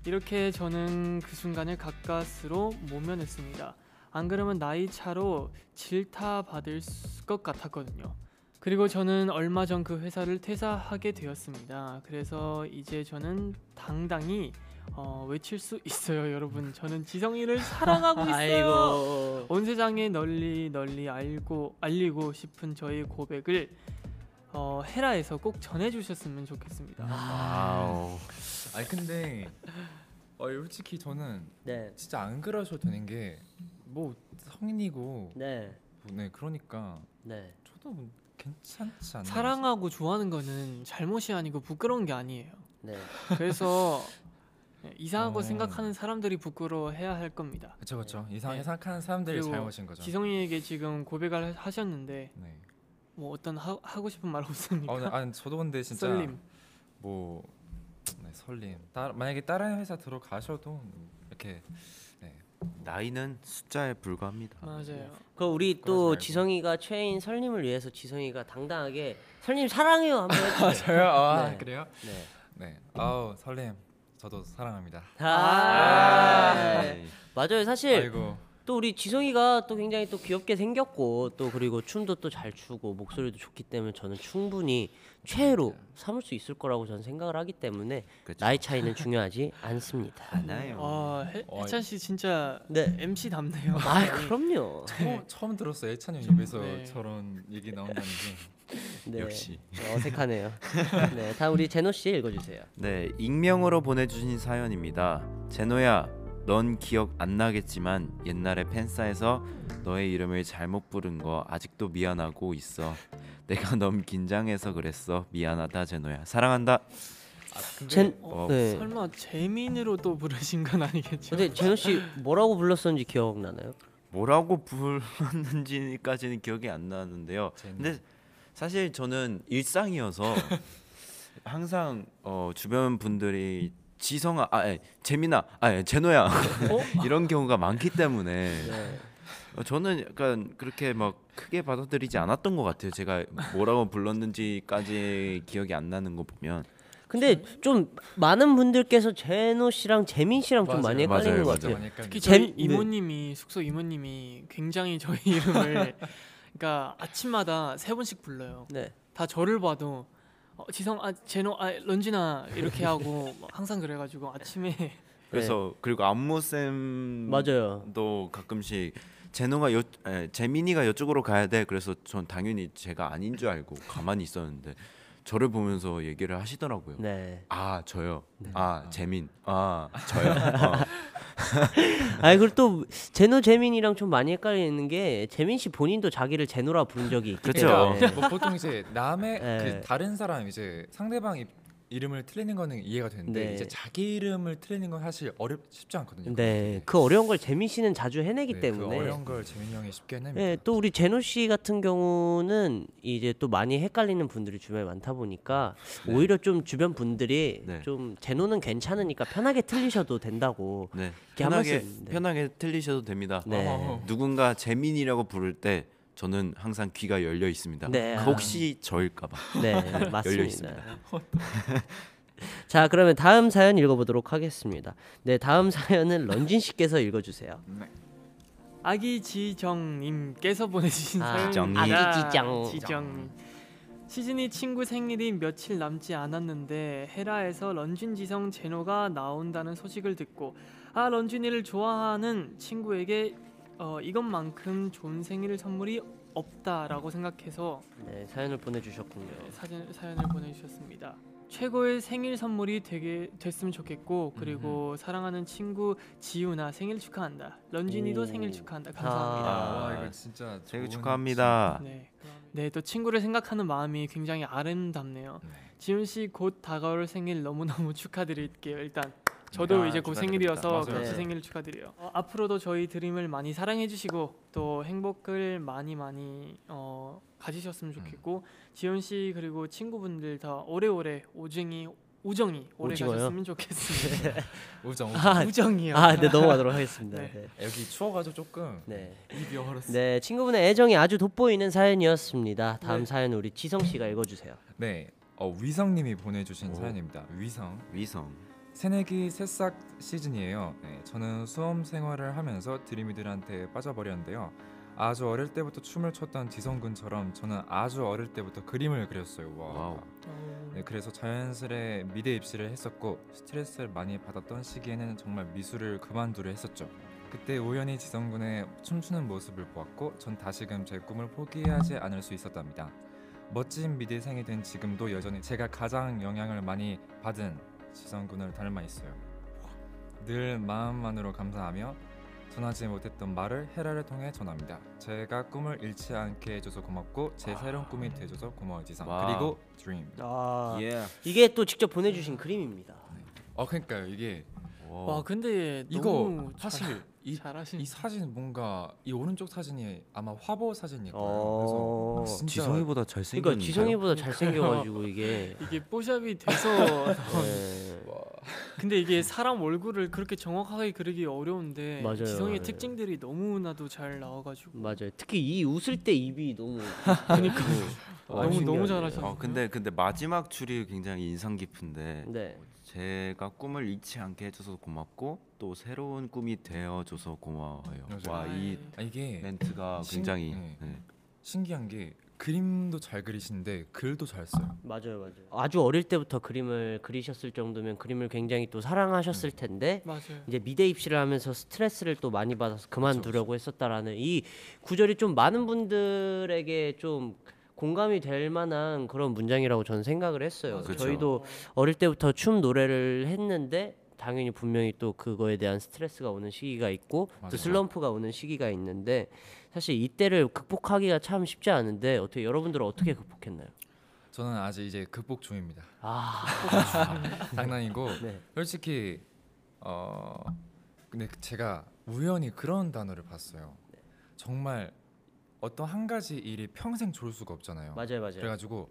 이렇게 저는 그 순간을 가까스로 모면했습니다. 안 그러면 나이 차로 질타 받을 수- 것 같았거든요. 그리고 저는 얼마 전 그 회사를 퇴사하게 되었습니다. 그래서 이제 저는 당당히 어, 외칠 수 있어요, 여러분. 저는 지성이를 사랑하고 있어요. 온 세상에 널리 널리 알고 알리고 싶은 저의 고백을 어, 해라에서 꼭 전해주셨으면 좋겠습니다. 와우. 아니 근데 어 솔직히 저는 네. 진짜 안 그러셔도 되는 게 뭐 성인이고 네. 네 그러니까 네. 저도 뭐 괜찮지 않나요? 사랑하고 좋아하는 거는 잘못이 아니고 부끄러운 게 아니에요. 네. 그래서 네, 이상하고 어. 생각하는 사람들이 부끄러워해야 할 겁니다. 그렇죠 그렇죠 이상하게 네. 생각하는 사람들이 그리고 잘못인 거죠. 지성이에게 지금 고백을 하셨는데 네. 뭐 어떤 하, 하고 싶은 말 없습니까? 어, 네, 아니 저도 근데 진짜 썰림. 뭐 네, 설림. 따, 만약에 다른 회사 들어가셔도 이렇게 네. 나이는 숫자에 불과합니다. 맞아요. 그 우리 그러지 또 말고. 지성이가 최애인 설님을 위해서 지성이가 당당하게 설님 사랑해요 한번 해주세요. 저요? 아 네. 그래요? 네. 네. 아우 설렘 저도 사랑합니다. 아, 네. 맞아요. 사실 아이고 또 우리 지성이가 또 굉장히 또 귀엽게 생겼고 또 그리고 춤도 또 잘 추고 목소리도 좋기 때문에 저는 충분히 최애로 삼을 수 있을 거라고 저는 생각을 하기 때문에 그쵸. 나이 차이는 중요하지 않습니다. 않아요. 아 해, 어, 해찬 씨 진짜 네. MC 답네요. 아 그럼요. 처음, 처음 들었어요 예찬이 형 입에서 네. 저런 얘기 나온다는 게. 네. 역시. 어색하네요. 네, 다음 우리 제노 씨 읽어주세요. 네, 익명으로 보내주신 사연입니다. 제노야, 넌 기억 안 나겠지만 옛날에 팬싸에서 너의 이름을 잘못 부른 거 아직도 미안하고 있어. 내가 너무 긴장해서 그랬어. 미안하다 제노야. 사랑한다. 젠, 어, 네. 설마 재민으로 또 부르신 건 아니겠죠? 근데 제노 씨 뭐라고 불렀었는지 기억나나요? 뭐라고 불렀는지까지는 기억이 안 나는데요. 근데 사실 저는 일상이어서 항상 어, 주변 분들이 지성아, 아, 아니, 재민아, 아, 제노야 이런 경우가 많기 때문에 네. 어, 저는 약간 그렇게 막 크게 받아들이지 않았던 것 같아요. 제가 뭐라고 불렀는지까지 기억이 안 나는 거 보면 근데 좀 많은 분들께서 제노 씨랑 재민 씨랑 좀 많이 맞아요, 헷갈리는 것 맞아요. 같아요. 많이 헷갈리죠. 특히 잼- 저희 네. 이모님이 숙소 이모님이 굉장히 저희 이름을 그러니까 아침마다 세 번씩 불러요. 네. 다 저를 봐도 어, 지성 아 제노 아 런쥔아 이렇게 하고 막 항상 그래가지고 아침에 그래서 그리고 안무 쌤도 맞아요. 가끔씩 제노가 여, 에, 재민이가 이쪽으로 가야 돼. 그래서 전 당연히 제가 아닌 줄 알고 가만히 있었는데 저를 보면서 얘기를 하시더라고요. 네. 아 저요. 아 재민. 아 저요. 어. 아니 그리고 또 제노 재민이랑 좀 많이 헷갈리는 게 재민 씨 본인도 자기를 제노라 부른 적이 있기. 때문에 그러니까 뭐 보통 이제 남의 네. 그 다른 사람 이제 상대방 이- 이름을 틀리는 거는 이해가 되는데 네. 이제 자기 이름을 틀리는 건 사실 어렵 쉽지 않거든요. 네, 그 어려운 걸 재민 씨는 자주 해내기 네, 때문에 그 어려운 걸 재민이 형이 쉽게 해냅니다. 네, 또 우리 제노 씨 같은 경우는 이제 또 많이 헷갈리는 분들이 주변에 많다 보니까 오히려 좀 주변 분들이 네. 좀 제노는 괜찮으니까 편하게 틀리셔도 된다고 네. 편하게 말씀, 네. 편하게 틀리셔도 됩니다. 네. 어. 누군가 재민이라고 부를 때 저는 항상 귀가 열려 있습니다. 네. 혹시 저일까봐. 네, 열려 맞습니다. 있습니다. 자, 그러면 다음 사연 읽어보도록 하겠습니다. 네, 다음 사연은 런쥔 씨께서 읽어주세요. 아기 지정님께서 보내주신 아, 사연입니다. 아기 지정. 지정님. 시즌이 친구 생일이 며칠 남지 않았는데 헤라에서 런쥔 지성 제노가 나온다는 소식을 듣고 아 런쥔이를 좋아하는 친구에게 어, 이것만큼 좋은 생일 선물이 없다라고 생각해서 네, 사연을 보내주셨군요. 네, 사진 사연을 보내주셨습니다. 최고의 생일 선물이 되게 됐으면 좋겠고 그리고 사랑하는 친구 지우나 생일 축하한다. 런쥔이도 오. 생일 축하한다. 감사합니다. 아, 와 이거 진짜 생일 좋은 축하합니다. 네, 네, 또 친구를 생각하는 마음이 굉장히 아름답네요. 네. 지훈 씨 곧 다가올 생일 너무 너무 축하드릴게요. 일단 저도 아, 이제 곧 축하드립니다. 생일이어서 맞아요. 같이 네. 생일 축하드려요. 어, 앞으로도 저희 드림을 많이 사랑해 주시고 또 행복을 많이 많이 어, 가지셨으면 좋겠고 지훈 씨 그리고 친구분들 다 오래오래 오정이 우정이 오래 오징어요? 가셨으면 좋겠습니다. 우정 우정. 아, 우정이요. 아, 네, 넘어가도록 하겠습니다. 네. 네. 여기 추워가지고 조금 네. 입이 얼었어. 네, 친구분의 애정이 아주 돋보이는 사연이었습니다. 다음 네. 사연 우리 지성 씨가 읽어주세요. 네, 어, 위성님이 보내주신 오. 사연입니다. 위성. 위성. 새내기 새싹 시즈니예요. 네, 저는 수험 생활을 하면서 드림이들한테 빠져버렸는데요. 아주 어릴 때부터 춤을 췄던 지성군처럼 저는 아주 어릴 때부터 그림을 그렸어요. 와. 와우. 네, 그래서 자연스레 미대 입시를 했었고 스트레스를 많이 받았던 시기에는 정말 미술을 그만두려 했었죠. 그때 우연히 지성군의 춤추는 모습을 보았고 전 다시금 제 꿈을 포기하지 않을 수 있었답니다. 멋진 미대생이 된 지금도 여전히 제가 가장 영향을 많이 받은 지성군을 닮아 있어요. 늘 마음만으로 감사하며 전하지 못했던 말을 해라를 통해 전합니다. 제가 꿈을 잃지 않게 해줘서 고맙고 제 새로운 꿈이 돼줘서 고마워 지성. 와우. 그리고 드림. 아 예. 이게 또 직접 보내주신 그림입니다. 어 그러니까요 이게 와 근데 이거 너무 사실 이, 잘하신 이 사진 뭔가 이 오른쪽 사진이 아마 화보 사진일 거예요. 어. 그래서 진짜 지성이보다 잘생긴. 그러니까 지성이보다 잘생겨가지고 이게 이게 뽀샵이 돼서 네. 근데 이게 사람 얼굴을 그렇게 정확하게 그리기 어려운데 맞아요. 지성의 네. 특징들이 너무나도 잘 나와가지고 맞아요. 특히 이 웃을 때 입이 너무 그러니까 아, 너무. 너무 잘하셨어요. 어 근데 근데 마지막 줄이 굉장히 인상 깊은데 네. 제가 꿈을 잃지 않게 해줘서 고맙고 또 새로운 꿈이 되어줘서 고마워요. 맞아요. 와이 아, 이게 멘트가 신- 굉장히 네. 네. 신기한 게 그림도 잘 그리시는데 글도 잘 써요. 맞아요, 맞아요. 아주 어릴 때부터 그림을 그리셨을 정도면 그림을 굉장히 또 사랑하셨을 텐데 맞아요. 이제 미대 입시를 하면서 스트레스를 또 많이 받아서 그만두려고 했었다라는 이 구절이 좀 많은 분들에게 좀 공감이 될 만한 그런 문장이라고 저는 생각을 했어요. 맞아요. 그쵸. 저희도 어릴 때부터 춤 노래를 했는데 당연히 분명히 또 그거에 대한 스트레스가 오는 시기가 있고 또 맞아요. 슬럼프가 오는 시기가 있는데 사실 이때를 극복하기가 참 쉽지 않은데 어떻게 여러분들은 어떻게 극복했나요? 저는 아직 이제 극복 중입니다. 아, 장난이고 네. 솔직히 어 근데 제가 우연히 그런 단어를 봤어요. 정말 어떤 한 가지 일이 평생 좋을 수가 없잖아요. 맞아요, 맞아요. 그래가지고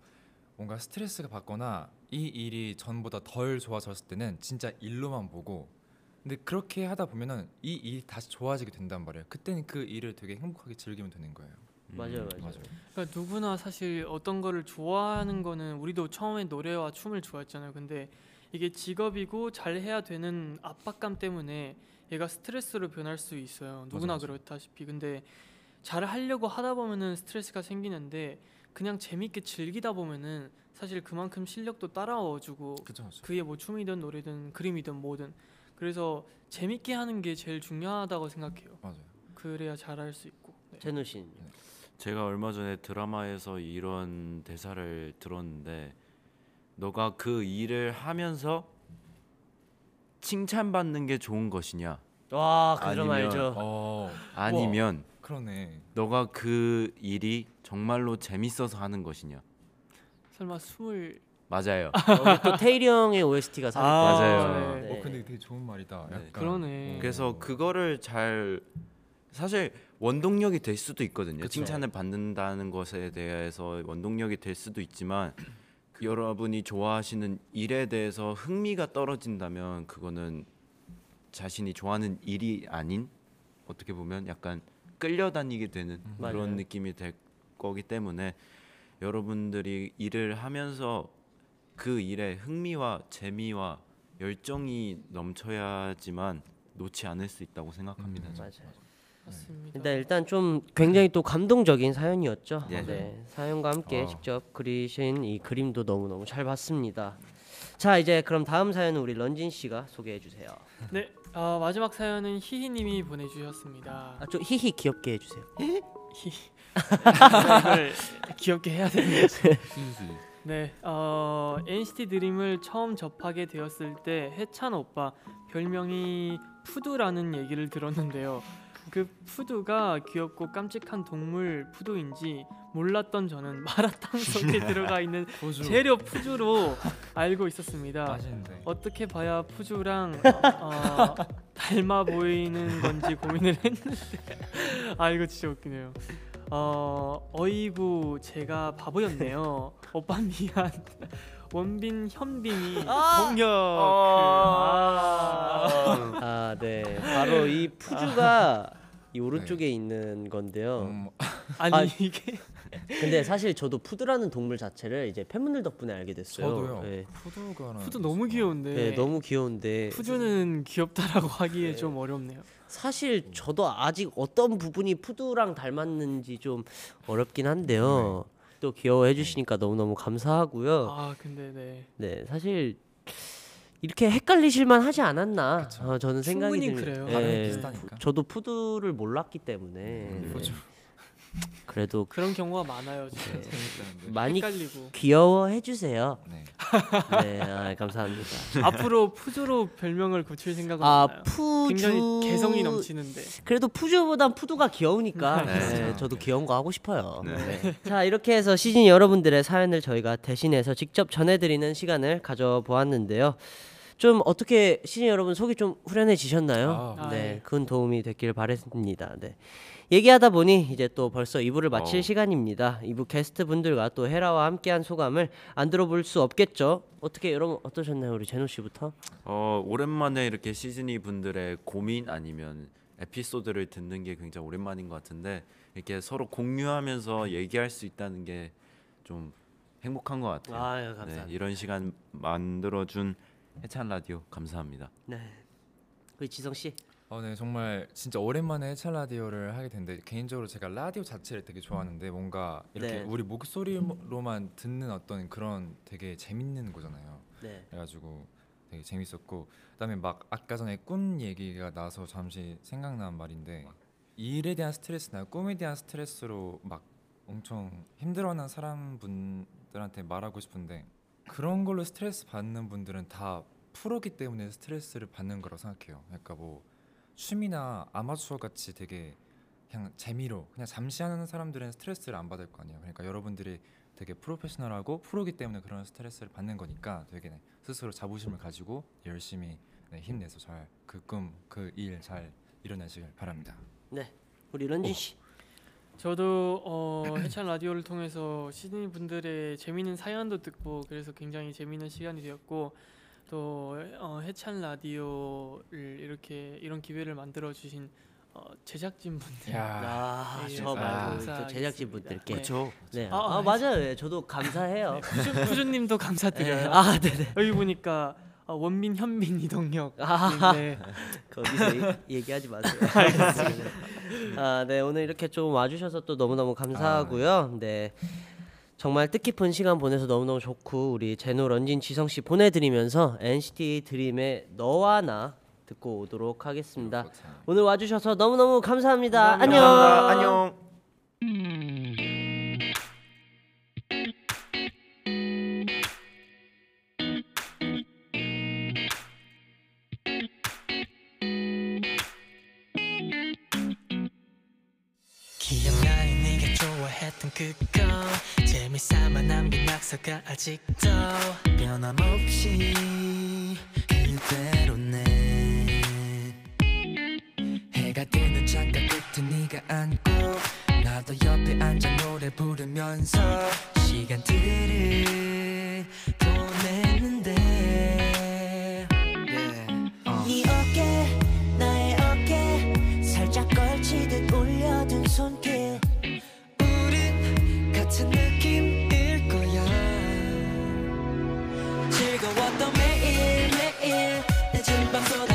뭔가 스트레스가 받거나 이 일이 전보다 덜 좋아졌을 때는 진짜 일로만 보고 근데 그렇게 하다 보면은 이 일이 다시 좋아지게 된단 말이에요. 그때는 그 일을 되게 행복하게 즐기면 되는 거예요. 맞아요, 맞아요. 맞아요. 그러니까 누구나 사실 어떤 거를 좋아하는 거는 우리도 처음에 노래와 춤을 좋아했잖아요. 근데 이게 직업이고 잘 해야 되는 압박감 때문에 얘가 스트레스로 변할 수 있어요. 누구나 맞아. 그렇다시피. 근데 잘 하려고 하다 보면은 스트레스가 생기는데 그냥 재밌게 즐기다 보면은 사실 그만큼 실력도 따라와주고 그죠, 그죠. 그게 뭐 춤이든 노래든 그림이든 뭐든 그래서 재밌게 하는 게 제일 중요하다고 생각해요. 맞아요. 그래야 잘할 수 있고. 네. 제노 씨는요? 제가 얼마 전에 드라마에서 이런 대사를 들었는데 너가 그 일을 하면서 칭찬받는 게 좋은 것이냐 와, 그럼 아니면- 알죠. 어 아니면 그러네. 너가 그 일이 정말로 재밌어서 하는 것이냐 설마 숨을 맞아요 여기 또 테일이 형의 OST가 삽입 맞아요. 네. 어 근데 되게 좋은 말이다. 네. 약간. 그러네. 그래서 그거를 잘 사실 원동력이 될 수도 있거든요. 그쵸. 칭찬을 받는다는 것에 대해서 원동력이 될 수도 있지만 여러분이 좋아하시는 일에 대해서 흥미가 떨어진다면 그거는 자신이 좋아하는 일이 아닌 어떻게 보면 약간 끌려다니게 되는 맞아요. 그런 느낌이 될 거기 때문에 여러분들이 일을 하면서 그 일에 흥미와 재미와 열정이 넘쳐야지만 놓지 않을 수 있다고 생각합니다. 음. 맞아요. 맞습니다. 일단 일단 좀 굉장히 또 감동적인 사연이었죠. 예. 네. 사연과 함께 어. 직접 그리신 이 그림도 너무 너무 잘 봤습니다. 자 이제 그럼 다음 사연은 우리 런진 씨가 소개해 주세요. 네, 어, 마지막 사연은 히히님이 보내주셨습니다. 아, 좀 히히 귀엽게 해주세요. 이걸 귀엽게 해야 되는 거죠. 네, 어, NCT 드림을 처음 접하게 되었을 때 해찬 오빠 별명이 푸두라는 얘기를 들었는데요. 그 푸두가 귀엽고 깜찍한 동물 푸두인지 몰랐던 저는 마라탕 속에 들어가 있는. 재료 푸주로 알고 있었습니다. 맛있는데. 어떻게 봐야 푸주랑 어, 닮아 보이는 건지 고민을 했는데 아 이거 진짜 웃기네요. 어 어이구 제가 바보였네요. 오빠 미안. 원빈 현빈이 동력. 아. 아 네, 바로 이 푸두가 이 오른쪽에 있는 건데요. 음, 아니 아, 이게 근데 사실 저도 푸두라는 동물 자체를 이제 팬분들 덕분에 알게 됐어요. 저도요. 네. 푸두가 푸두 너무 귀여운데. 네, 너무 귀여운데 푸두는 귀엽다라고 하기에 좀 어렵네요. 사실 저도 아직 어떤 부분이 푸두랑 닮았는지 좀 어렵긴 한데요. 또 귀여워해 주시니까 너무너무 감사하고요. 아 근데 네. 네, 사실 이렇게 헷갈리실만 하지 않았나 어, 저는 생각이 충분히 들- 그래요. 예, 발음이 비슷하니까. 푸- 저도 푸드를 몰랐기 때문에 네. 그래도 그런 경우가 많아요. 진짜. 재밌다는데. 많이 헷갈리고. 귀여워해 주세요. 네. 네, 아, 감사합니다. 앞으로 푸드로 별명을 붙일 생각은 아 없나요? 푸주 굉장히 개성이 넘치는데. 그래도 푸주보단 푸두가 귀여우니까 네. 네, 저도 귀여운 거 하고 싶어요. 네. 네. 자 이렇게 해서 시즌 여러분들의 사연을 저희가 대신해서 직접 전해드리는 시간을 가져보았는데요. 좀 어떻게 시즌 여러분 속이 좀 후련해지셨나요? 아, 네, 예. 큰 도움이 됐길 바랬습니다. 네. 얘기하다 보니 이제 또 벌써 2부를 마칠 어우. 시간입니다. 2부 게스트 분들과 또 헤라와 함께한 소감을 안 들어볼 수 없겠죠. 어떻게 여러분 어떠셨나요, 우리 제노 씨부터? 어 오랜만에 이렇게 시즈니 분들의 고민 아니면 에피소드를 듣는 게 굉장히 오랜만인 것 같은데 이렇게 서로 공유하면서 얘기할 수 있다는 게 좀 행복한 것 같아요. 아유 네, 감사합니다. 이런 시간 만들어준 해찬 라디오 감사합니다. 네, 우리 지성 씨. 어, 네 정말 진짜 오랜만에 해찰 라디오를 하게 됐는데 개인적으로 제가 라디오 자체를 되게 좋아하는데 뭔가 이렇게 네. 우리 목소리로만 듣는 어떤 그런 되게 재밌는 거잖아요. 네. 그래가지고 되게 재밌었고 그다음에 막 아까 전에 꿈 얘기가 나서 잠시 생각난 말인데 일에 대한 스트레스나 꿈에 대한 스트레스로 막 엄청 힘들어하는 사람분들한테 말하고 싶은데 그런 걸로 스트레스 받는 분들은 다 프로기 때문에 스트레스를 받는 거라고 생각해요. 그러니까 뭐 춤이나 아마추어 같이 되게 그냥 재미로 그냥 잠시 하는 사람들은 스트레스를 안 받을 거 아니에요. 그러니까 여러분들이 되게 프로페셔널하고 프로기 때문에 그런 스트레스를 받는 거니까 되게 네, 스스로 자부심을 가지고 열심히 네, 힘내서 잘 그 꿈 그 일 잘 이뤄내시길 바랍니다. 네, 우리 런쥔 씨. 저도 어, 해찬 라디오를 통해서 시드니 분들의 재미있는 사연도 듣고 그래서 굉장히 재미있는 시간이 되었고 또 어, 해찬 라디오를 이렇게 이런 기회를 만들어 주신 어, 제작진 분들 아, 예, 저 아, 말고 감사하겠습니다. 저 제작진 분들께. 네. 그렇죠. 네. 아, 아, 아, 맞아요. 예, 저도 감사해요. 푸준, 푸준님도 감사드려요. 네. 아, 네네. 여기 보니까 어, 원민, 현민, 이동혁. 아. 네. 거기서 이- 얘기하지 마세요. 아, 네 오늘 이렇게 좀 와주셔서 또 너무 너무 감사하고요. 네. 정말 뜻깊은 시간 보내서 너무너무 좋고 우리 제노 런쥔 지성 씨 보내드리면서 NCT 드림의 너와 나 듣고 오도록 하겠습니다. 오늘 와주셔서 너무너무 감사합니다. 안녕. 감사합니다. 안녕. 남긴 낙서가 아직도 변함없이 그대로네. 해가 뜨는 창가 끝에 네가 앉고 나도 옆에 앉아 노래 부르면서 시간들을 즐